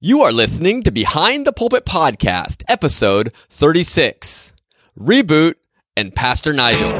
You are listening to Behind the Pulpit Podcast, episode 36 Reboot and Pastor Nigel.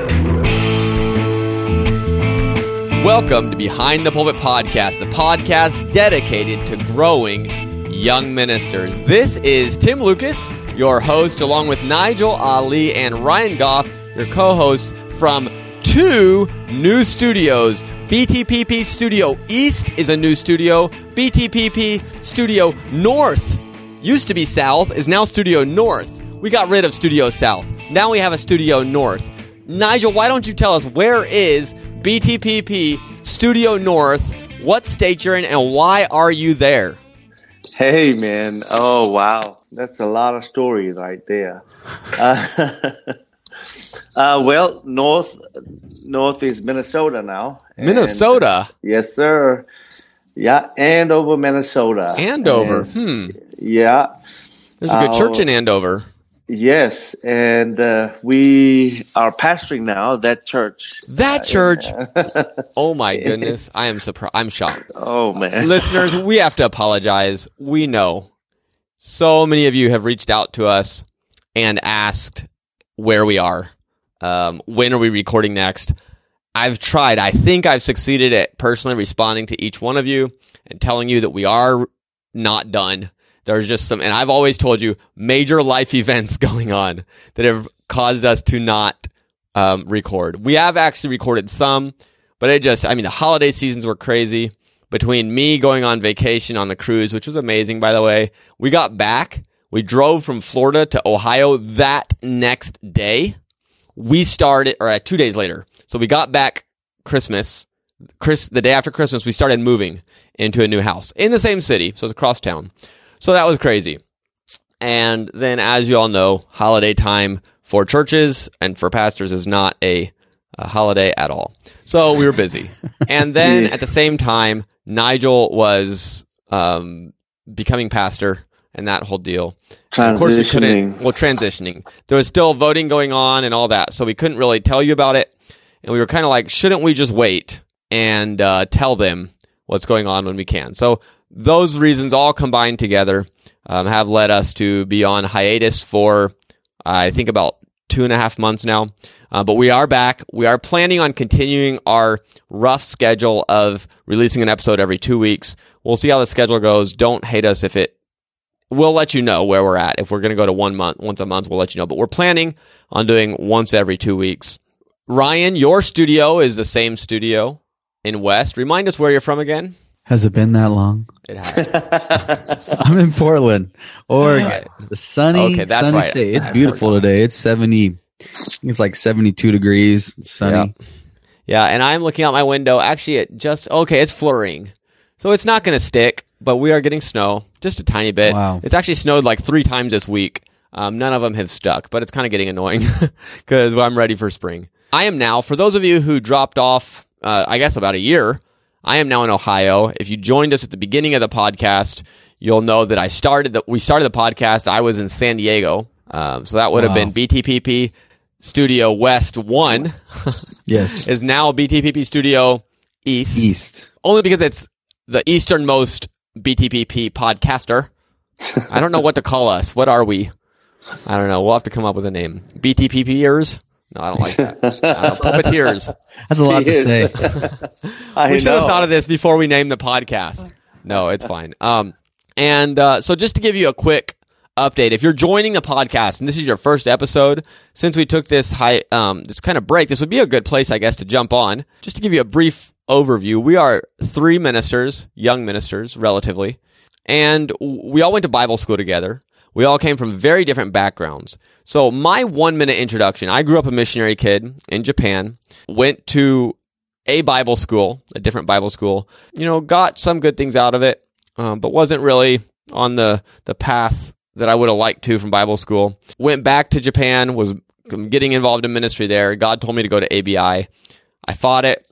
Welcome to Behind the Pulpit Podcast, the podcast dedicated to growing young ministers. This is Tim Lucas, your host, along with Nigel Ali and Ryan Goff, your co hosts from two new studios. BTPP Studio East is a new studio. BTPP Studio North used to be South, is now Studio North. We got rid of Studio South. Now we have a Studio North. Nigel, why don't you tell us where is BTPP Studio North? What state you're in, and why are you there? Hey, man. Oh, wow. That's a lot of stories right there. Uh, uh, well, North North is Minnesota now. And- Minnesota. yes, sir. Yeah, Andover, Minnesota. Andover. And- Hmm. yeah. There's a good church Oh. in Andover. Yes, and uh, we are pastoring now that church. That church. Oh my goodness. I am surprised. I'm shocked. Oh man. Listeners, we have to apologize. We know so many of you have reached out to us and asked where we are. Um, when are we recording next? I've tried. I think I've succeeded at personally responding to each one of you and telling you that we are not done. There's just some, and I've always told you major life events going on that have caused us to not um, record. We have actually recorded some, but it just, I mean, the holiday seasons were crazy. Between me going on vacation on the cruise, which was amazing, by the way, we got back. We drove from Florida to Ohio that next day. We started, or uh, two days later. So we got back Christmas, Chris, the day after Christmas, we started moving into a new house in the same city. So it's across town. So that was crazy. And then, as you all know, holiday time for churches and for pastors is not a, a holiday at all. So we were busy. and then at the same time, Nigel was um, becoming pastor and that whole deal. And Of course, we couldn't. Well, transitioning. There was still voting going on and all that, so we couldn't really tell you about it. And we were kind of like, shouldn't we just wait and uh, tell them what's going on when we can? So those reasons all combined together um, have led us to be on hiatus for I think about two and a half months now. Uh, but we are back. We are planning on continuing our rough schedule of releasing an episode every two weeks. We'll see how the schedule goes. Don't hate us if it. We'll let you know where we're at. If we're going to go to one month, once a month, we'll let you know. But we're planning on doing once every two weeks. Ryan, your studio is the same studio in West. Remind us where you're from again. Has it been that long? It has. I'm in Portland, Oregon. The sunny, Okay, that's sunny right. state. It's I beautiful today. It's 70. It's like 72 degrees. It's sunny. Yeah, and I'm looking out my window. Actually, it just okay. It's flurrying, so it's not going to stick. But we are getting snow, just a tiny bit. Wow. It's actually snowed like three times this week. Um, none of them have stuck, but it's kind of getting annoying because I'm ready for spring. I am now. For those of you who dropped off, uh, I guess about a year. I am now in Ohio. If you joined us at the beginning of the podcast, you'll know that I started the we started the podcast. I was in San Diego, um, so that would have Wow. been BTPP Studio West One Yes. is now BTPP Studio East, East. only because it's the easternmost BTPP podcaster. I don't know what to call us. What are we? I don't know. We'll have to come up with a name. BTPPers? No, I don't like that. Uh, puppeteers. That's a lot to Yes. say. I We should have thought of this before we named the podcast. No, it's fine. Um, and uh, so just to give you a quick update, if you're joining the podcast and this is your first episode, since we took this high, um, this kind of break, this would be a good place, I guess, to jump on. Just to give you a brief overview, we are three ministers, young ministers, relatively, and we all went to Bible school together. We all came from very different backgrounds. So my one minute introduction, I grew up a missionary kid in Japan, went to a Bible school, a different Bible school, you know, got some good things out of it, um, but wasn't really on the, the path that I would have liked to from Bible school. Went back to Japan, was getting involved in ministry there. God told me to go to ABI. I fought it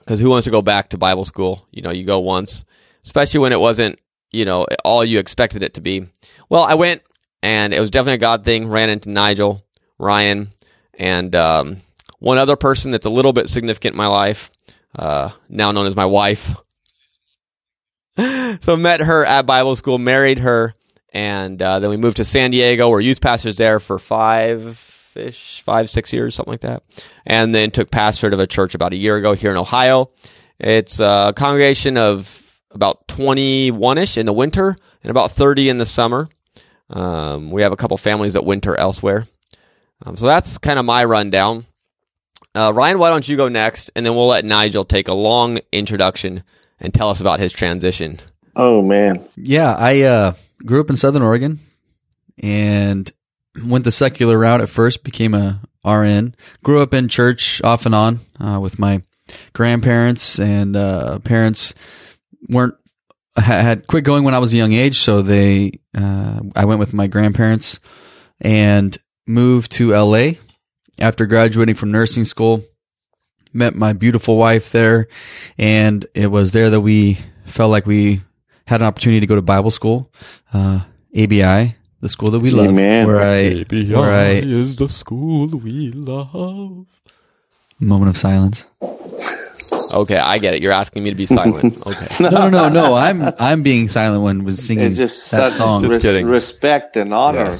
because who wants to go back to Bible school? You know, you go once, especially when it wasn't, you know, all you expected it to be. Well, I went and it was definitely a God thing. Ran into Nigel, Ryan, and um, one other person that's a little bit significant in my life, uh, now known as my wife. so met her at Bible school, married her, and uh, then we moved to San Diego. We're youth pastors there for five ish, five six years, something like that, and then took pastorate of a church about a year ago here in Ohio. It's a congregation of about twenty one ish in the winter and about thirty in the summer. Um, we have a couple families that winter elsewhere. Um, so that's kind of my rundown. Uh, Ryan, why don't you go next, and then we'll let Nigel take a long introduction and tell us about his transition. Oh man, Yeah, I uh, grew up in Southern Oregon and went the secular route at first. Became a RN. Grew up in church off and on uh, with my grandparents and uh, parents weren't had quit going when I was a young age, so they uh, I went with my grandparents and moved to LA after graduating from nursing school. Met my beautiful wife there, and it was there that we felt like we had an opportunity to go to Bible school, uh, ABI, the school that we love, Amen. where I where I is the school we love. moment of silence. Okay, I get it. You're asking me to be silent. Okay. No, no, no, no. I'm I'm being silent when was singing it's just that such song. Just res- kidding. respect and honor.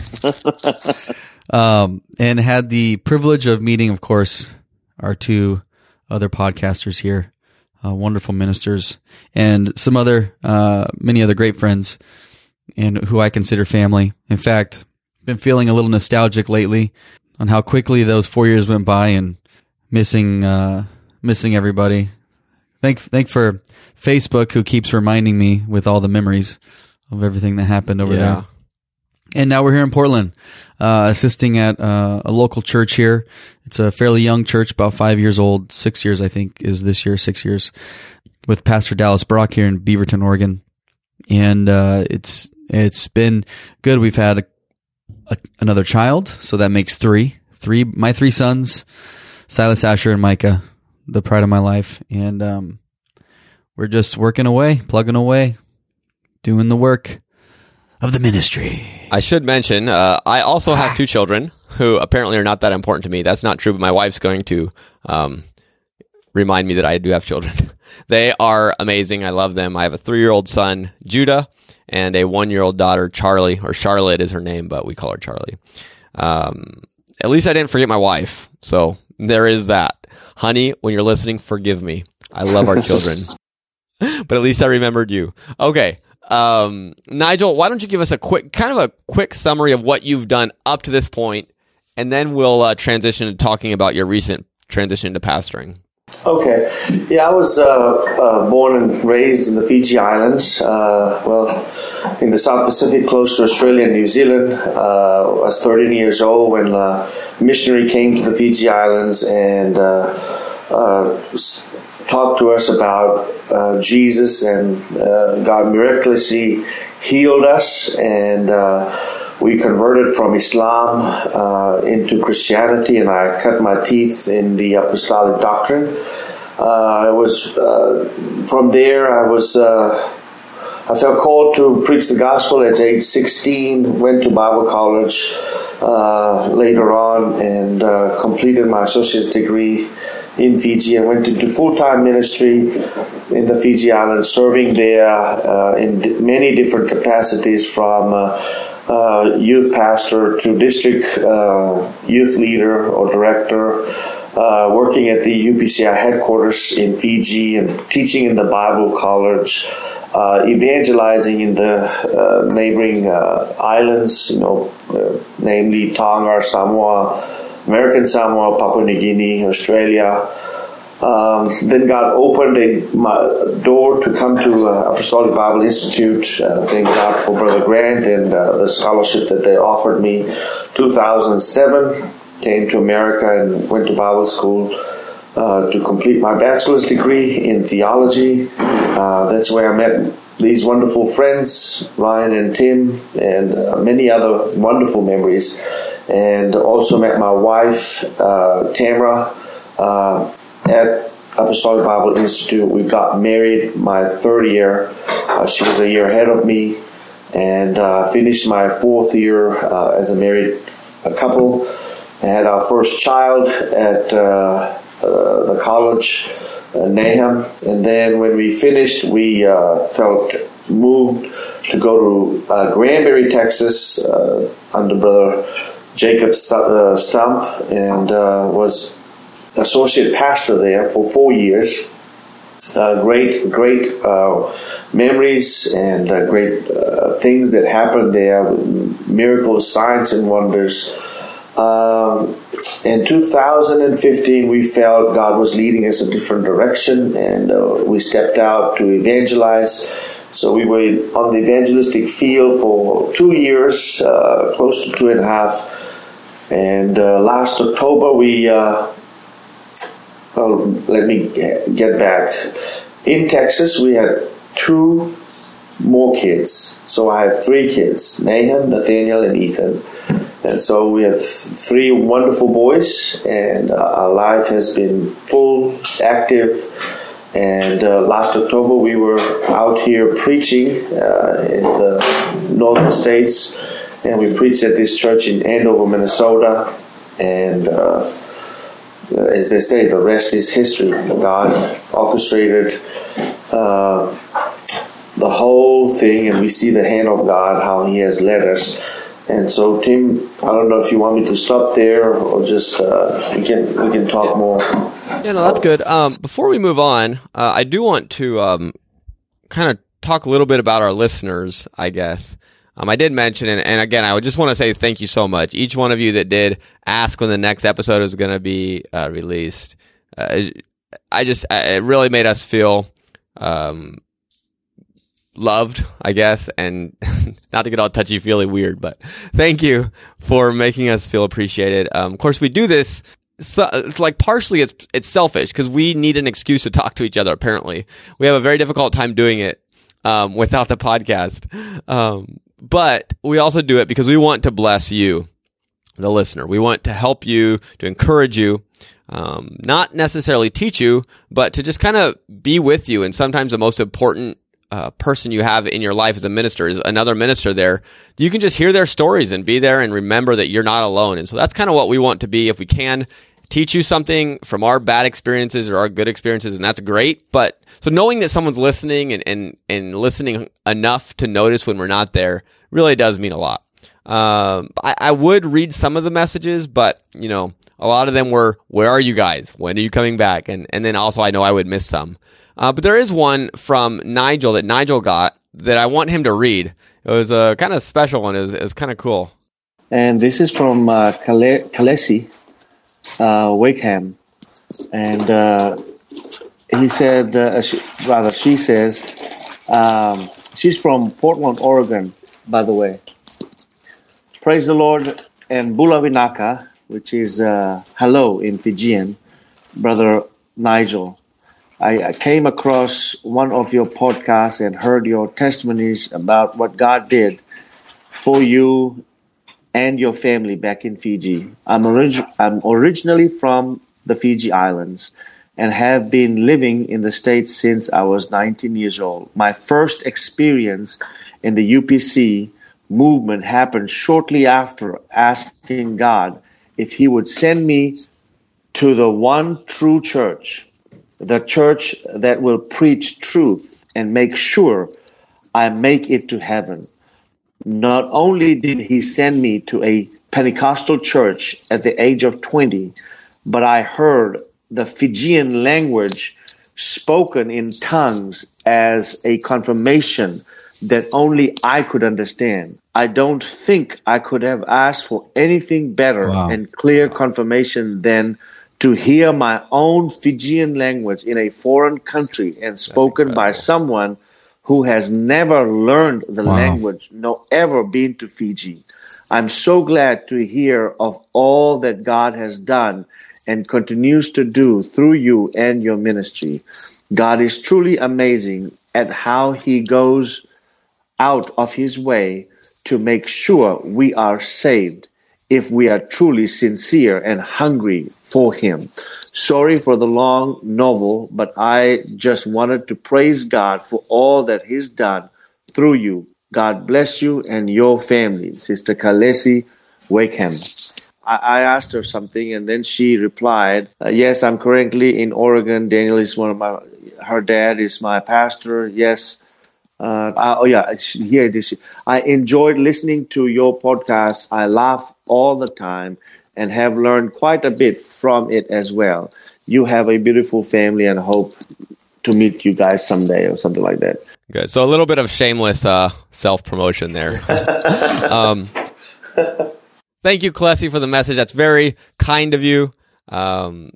um, and had the privilege of meeting, of course, our two other podcasters here, uh, wonderful ministers, and some other, uh, many other great friends, and who I consider family. In fact, been feeling a little nostalgic lately on how quickly those four years went by, and missing, uh, missing everybody. Thank, thank for Facebook, who keeps reminding me with all the memories of everything that happened over Yeah. there. And now we're here in Portland, uh, assisting at uh, a local church here. It's a fairly young church, about five years old, six years, I think, is this year, six years, with Pastor Dallas Brock here in Beaverton, Oregon. And uh, it's it's been good. We've had a, a, another child, so that makes three. Three, my three sons, Silas, Asher, and Micah, the pride of my life. And um, we're just working away, plugging away, doing the work of the ministry. I should mention, uh, I also have two children who apparently are not that important to me. That's not true, but my wife's going to um, remind me that I do have children. they are amazing. I love them. I have a three year old son, Judah, and a one year old daughter, Charlie, or Charlotte is her name, but we call her Charlie. Um, at least I didn't forget my wife. So there is that. Honey, when you're listening, forgive me. I love our children. but at least I remembered you. Okay. Um, Nigel, why don't you give us a quick, kind of a quick summary of what you've done up to this point, and then we'll uh, transition to talking about your recent transition to pastoring. Okay. Yeah, I was uh, uh, born and raised in the Fiji Islands, uh, well, in the South Pacific, close to Australia and New Zealand. Uh, I was 13 years old when a missionary came to the Fiji Islands and uh, uh, talked to us about uh, Jesus, and uh, God miraculously healed us, and uh, we converted from Islam uh, into Christianity, and I cut my teeth in the apostolic doctrine. Uh, I was uh, from there. I was. Uh, I felt called to preach the gospel at age 16. Went to Bible college uh, later on and completed my associate's degree in Fiji. and went into full time ministry in the Fiji Islands, serving there uh, in d- many different capacities from. Uh, uh, youth pastor to district uh, youth leader or director, uh, working at the UPCI headquarters in Fiji and teaching in the Bible college, uh, evangelizing in the uh, neighboring uh, islands, you know, namely Tonga, Samoa, American Samoa, Papua New Guinea, Australia. Um, then God opened a my door to come to uh, Apostolic Bible Institute. Uh, thank God for Brother Grant and uh, the scholarship that they offered me. 2007, came to America and went to Bible school uh, to complete my bachelor's degree in theology. Uh, that's where I met these wonderful friends, Ryan and Tim, and uh, many other wonderful memories. And also met my wife, Tamara, at Apostolic Bible Institute. We got married my third year. Uh, she was a year ahead of me, and uh, finished my fourth year uh, as a married a couple. And had our first child at uh, uh, the college, uh, Nahum. And then when we finished, we uh, felt moved to go to uh, Granbury, Texas, uh, under Brother Jacob uh, Stump, and uh, was associate pastor there for four years. Uh, great, great uh, memories and uh, great uh, things that happened there, miracles, signs, and wonders. Um, in 2015, we felt God was leading us a different direction, and uh, we stepped out to evangelize. So we were on the evangelistic field for two years, uh, close to two and a half. And last October, we well, let me get back. In Texas, we had two more kids. So I have three kids Nahum, Nathaniel, and Ethan. And so we have three wonderful boys, and uh, our life has been full, active. And uh, last October, we were out here preaching uh, in the northern states, and we preached at this church in Andover, Minnesota. And uh, as they say, the rest is history. God orchestrated uh, the whole thing, and we see the hand of God, how He has led us. And so, Tim, I don't know if you want me to stop there or just uh, we can we can talk more. Yeah, no, that's good. Um, before we move on, uh, I do want to um, kind of talk a little bit about our listeners, I guess. Um, I did mention, and, and again, I would just want to say thank you so much. Each one of you that did ask when the next episode is going to be uh, released. Uh, I just, it really made us feel um, loved, I guess, and not to get all touchy feely weird, but thank you for making us feel appreciated. Um, of course, we do this. So, it's like partially it's it's selfish because we need an excuse to talk to each other. Apparently, we have a very difficult time doing it um, without the podcast. Um, but we also do it because we want to bless you, the listener. We want to help you, to encourage you, um, not necessarily teach you, but to just kind of be with you. And sometimes the most important uh, person you have in your life as a minister is another minister there. You can just hear their stories and be there and remember that you're not alone. And so that's kind of what we want to be if we can teach you something from our bad experiences or our good experiences, and that's great. But so knowing that someone's listening and, and, and listening enough to notice when we're not there really does mean a lot. Um, I, I would read some of the messages, but you know, a lot of them were, where are you guys? When are you coming back? And, and then also I know I would miss some. Uh, but there is one from Nigel that Nigel got that I want him to read. It was a kind of special one. It was, was kind of cool. And this is from uh, Kalesi uh, Wakeham. And uh, he said, uh, she, rather, she says, um, she's from Portland, Oregon, by the way. Praise the Lord. And Bulavinaka, which is uh, hello in Fijian, Brother Nigel. I, I came across one of your podcasts and heard your testimonies about what God did for you and your family back in Fiji. I'm, orig- I'm originally from the Fiji Islands and have been living in the States since I was 19 years old. My first experience in the UPC movement happened shortly after asking God if He would send me to the one true church, the church that will preach truth and make sure I make it to heaven. Not only did He send me to a Pentecostal church at the age of 20, but I heard the Fijian language spoken in tongues as a confirmation that only I could understand. I don't think I could have asked for anything better wow. and clear confirmation than to hear my own Fijian language in a foreign country and spoken by someone who has never learned the wow. language, nor ever been to Fiji. I'm so glad to hear of all that God has done and continues to do through you and your ministry. God is truly amazing at how he goes out of his way to make sure we are saved if we are truly sincere and hungry for him. Sorry for the long novel, but I just wanted to praise God for all that he's done through you. God bless you and your family. Sister Kalesi Wakeham. I, asked her something, and then she replied, uh, "Yes, I'm currently in Oregon. Daniel is one of my. Her dad is my pastor. Yes, Uh, I, oh yeah, here it is. I enjoyed listening to your podcast. I laugh all the time and have learned quite a bit from it as well. You have a beautiful family and hope to meet you guys someday or something like that. Good. So a little bit of shameless uh, self promotion there. um, thank you, Kalesi, for the message. That's very kind of you. Um,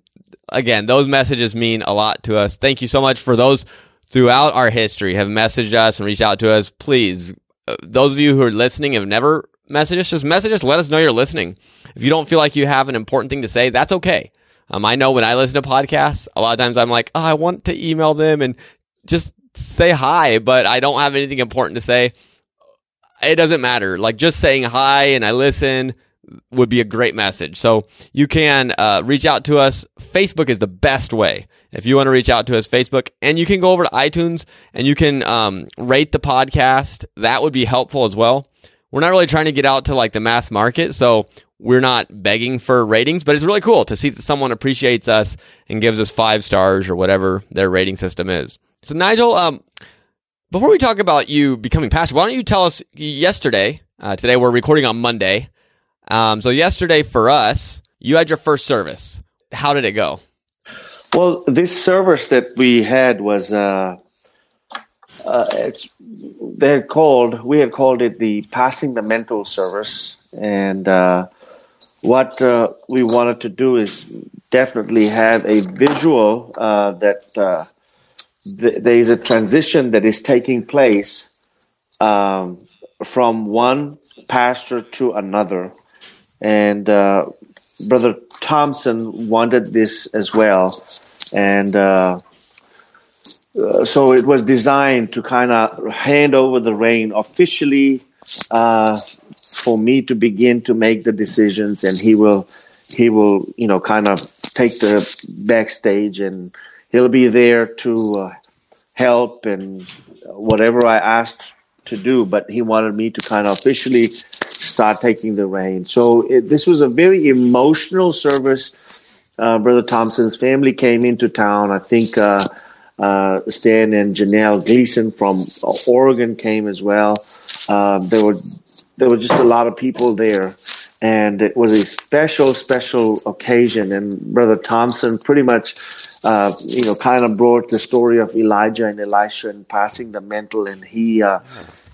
again, those messages mean a lot to us. Thank you so much for those throughout our history have messaged us and reached out to us. Please, uh, those of you who are listening have never messaged us, just message us. Let us know you're listening. If you don't feel like you have an important thing to say, that's okay. Um, I know when I listen to podcasts, a lot of times I'm like, oh, I want to email them and just say hi, but I don't have anything important to say. It doesn't matter. Like just saying hi and I listen would be a great message. So you can uh, reach out to us. Facebook is the best way. If you want to reach out to us, Facebook, and you can go over to iTunes and you can um, rate the podcast. That would be helpful as well. We're not really trying to get out to like the mass market, so we're not begging for ratings, but it's really cool to see that someone appreciates us and gives us five stars or whatever their rating system is. So Nigel, um, before we talk about you becoming pastor, why don't you tell us yesterday? Uh, today we're recording on Monday. Um, so yesterday for us, you had your first service. How did it go? Well, this service that we had was uh, uh, they had called we had called it the passing the mantle service, and uh, what uh, we wanted to do is definitely have a visual uh, that uh, th- there is a transition that is taking place um, from one pastor to another, and uh, Brother Thompson wanted this as well, and. Uh, uh, so it was designed to kind of hand over the reign officially uh, for me to begin to make the decisions, and he will he will you know kind of take the backstage, and he'll be there to uh, help and whatever I asked to do. But he wanted me to kind of officially start taking the reign. So it, this was a very emotional service. Uh, Brother Thompson's family came into town. I think uh, uh, Stan and Janelle Gleason from Oregon came as well. Um, there were there were just a lot of people there, and it was a special, special occasion. And Brother Thompson pretty much, uh, you know, kind of brought the story of Elijah and Elisha and passing the mantle, and he uh,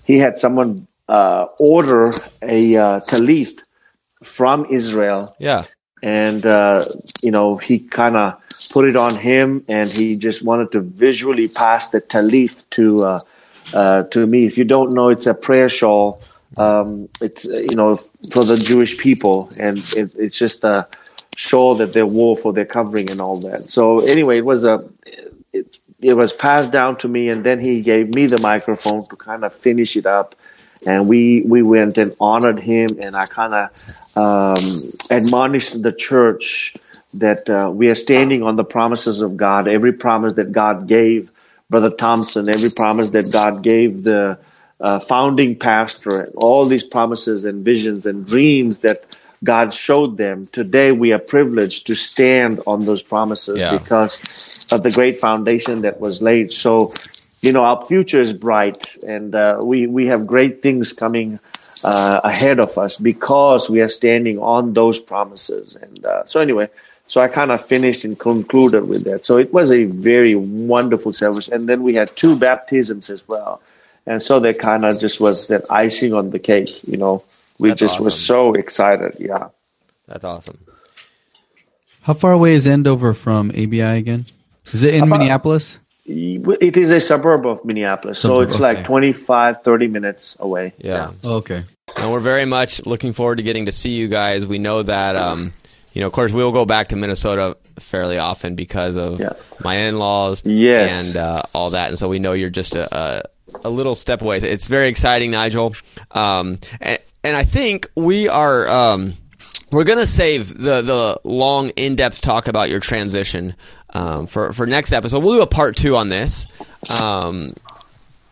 he had someone uh, order a uh, talith from Israel. Yeah, and uh, you know he kind of put it on him, and he just wanted to visually pass the talith to uh, uh, to me. If you don't know, it's a prayer shawl. Um, it's you know for the Jewish people, and it, it's just a shawl that they wore for their covering and all that. So anyway, it was a it, it was passed down to me, and then he gave me the microphone to kind of finish it up and we we went and honored him and i kind of um, admonished the church that uh, we are standing on the promises of god every promise that god gave brother thompson every promise that god gave the uh, founding pastor and all these promises and visions and dreams that god showed them today we are privileged to stand on those promises yeah. because of the great foundation that was laid. So you know our future is bright and uh, we we have great things coming uh, ahead of us because we are standing on those promises. And uh, so anyway so i kind of finished and concluded with that. So it was a very wonderful service. And then we had two baptisms as well and so that kind of just was that icing on the cake you know we that's just awesome. were so excited yeah that's awesome how far away is andover from abi again is it in About, minneapolis it is a suburb of Minneapolis, so it's okay. like 25, 30 minutes away. Yeah. Oh, okay. And we're very much looking forward to getting to see you guys. We know that, um, you know, of course, we'll go back to Minnesota fairly often because of yeah. my in-laws yes. and uh, all that, and so we know you're just a, a, a little step away. It's very exciting, Nigel. Um, and, and, I think we are. Um, we're gonna save the the long in depth talk about your transition um, for for next episode. We'll do a part two on this. Um,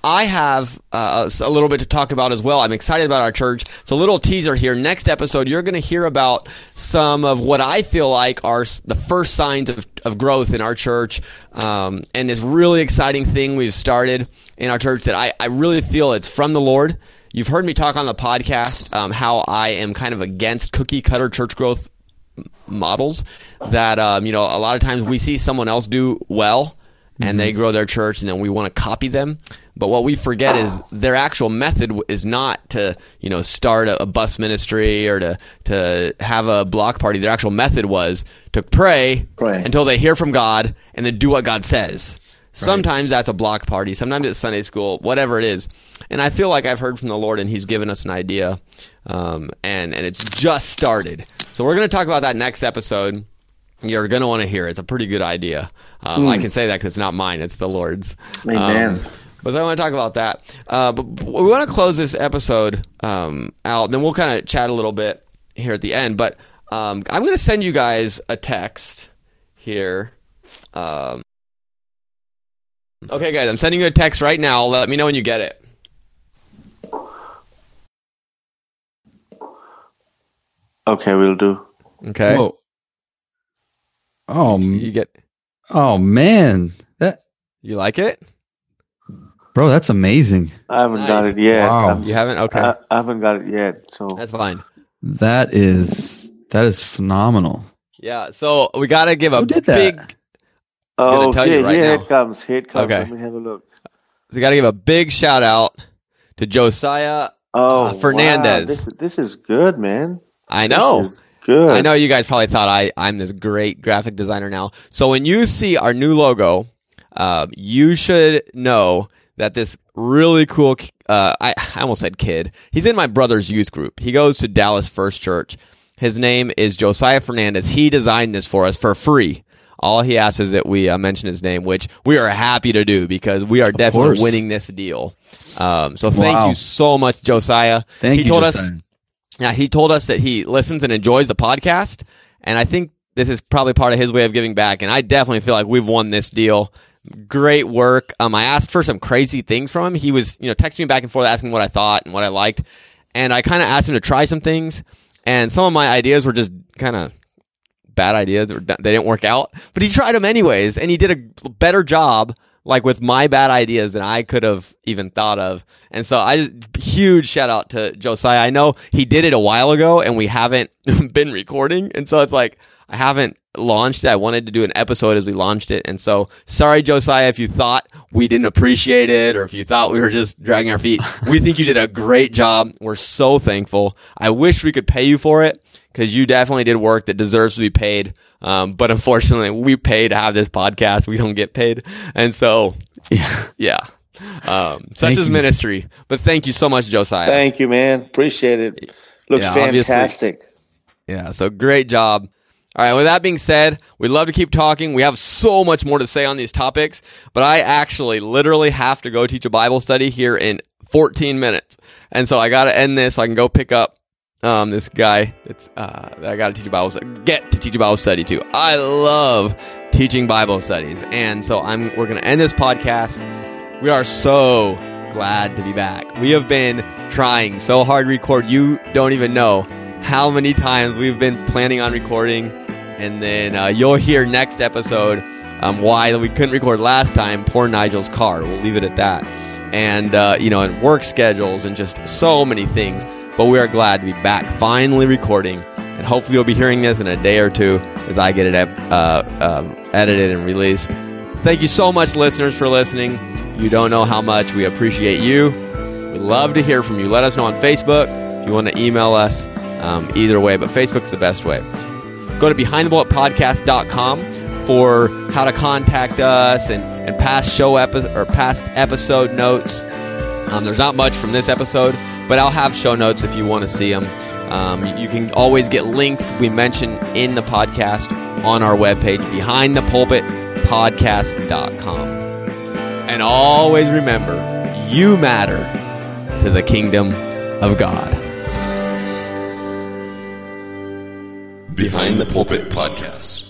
I have uh, a little bit to talk about as well. I'm excited about our church. So, a little teaser here. Next episode, you're going to hear about some of what I feel like are the first signs of, of growth in our church, um, and this really exciting thing we've started in our church that I, I really feel it's from the Lord. You've heard me talk on the podcast um, how I am kind of against cookie cutter church growth models. That um, you know, a lot of times we see someone else do well and they grow their church and then we want to copy them. But what we forget is their actual method is not to you know start a, a bus ministry or to to have a block party. Their actual method was to pray, Pray. until they hear from god and then do what god says. Sometimes that's a block party. Sometimes it's sunday school whatever it is. And i feel like i've heard from the lord and he's given us an idea um, and and it's just started. So we're going to talk about that next episode you're going to want to hear. It's a pretty good idea. Um, I can say that because it's not mine, it's the Lord's. Amen. Um, but I want to talk about that. Uh, but but we want to close this episode um, out. Then we'll kind of chat a little bit here at the end. But um, I'm going to send you guys a text here. Um, okay, guys, I'm sending you a text right now. Let me know when you get it. Okay, we'll do. Okay. Whoa. Oh, You get. oh man, that You like it? bro, that's amazing. I haven't got it yet. Wow. You haven't? Okay. I, I haven't got it yet. So That's fine. That is that is phenomenal. Yeah. So we got to give a Who did that? big. oh, gonna tell you here, right here now. it comes. Here it comes. Okay. Let me have a look. So We got to give a big shout out to Josiah. Oh, Uh, Fernandez. wow. This this is good, man. I know. This is good. I know you guys probably thought I, I'm this great graphic designer now. So when you see our new logo, um, you should know that this really cool, uh, I, I almost said kid. He's in my brother's youth group. He goes to Dallas First Church. His name is Josiah Fernandez. He designed this for us for free. All he asks is that we uh, mention his name, which we are happy to do because we are definitely winning this deal. Um, so thank Wow. you so much, Josiah. Thank he you. told us Yeah, he told us that he listens and enjoys the podcast, and I think this is probably part of his way of giving back. And I definitely feel like we've won this deal. Great work. Um, I asked for some crazy things from him. He was, you know, texting me back and forth, asking what I thought and what I liked, and I kind of asked him to try some things. And some of my ideas were just kind of bad ideas they didn't work out, but he tried them anyways, and he did a better job. Like with my bad ideas than I could have even thought of, and so I just huge shout out to Josiah. I know he did it a while ago, and we haven't been recording, and so it's like I haven't launched it. I wanted to do an episode as we launched it, and so sorry, Josiah, if you thought we didn't appreciate it or if you thought we were just dragging our feet. we think you did a great job. We're so thankful. I wish we could pay you for it because you definitely did work that deserves to be paid. Um, but unfortunately, we pay to have this podcast. We don't get paid, and so Yeah. yeah, um, such Thank is you. ministry. But thank you so much, Josiah. Thank you, man. Appreciate it. Looks Yeah, obviously. fantastic. Yeah, so great job. All right, with that being said, we'd love to keep talking. We have so much more to say on these topics, but I actually literally have to go teach a Bible study here in 14 minutes. And so I got to end this so I can go pick up um, this guy that's uh, that I got to teach a Bible get to teach a Bible study to. I love teaching Bible studies. And so I'm we're to end this podcast. We are so glad to be back. We have been trying so hard to record. You don't even know how many times we've been planning on recording, and then uh, you'll hear next episode um, why we couldn't record last time. Poor Nigel's car. We'll leave it at that. And uh, you know, and work schedules and just so many things. But we are glad to be back, finally recording, and hopefully you'll be hearing this in a day or two as I get it uh, um, edited and released. Thank you so much, listeners, for listening. You don't know how much we appreciate you. We love to hear from you. Let us know on Facebook if you want to email us. Um, either way, but Facebook's the best way. Go to behindthepulpitpodcast.com for how to contact us and, and past show epi- or past episode notes. Um, there's not much from this episode, but I'll have show notes if you want to see them. Um, you, can always get links we mention in the podcast on our webpage, behindthepulpitpodcast.com. And always remember, you matter to the kingdom of God. Behind the Pulpit Podcast.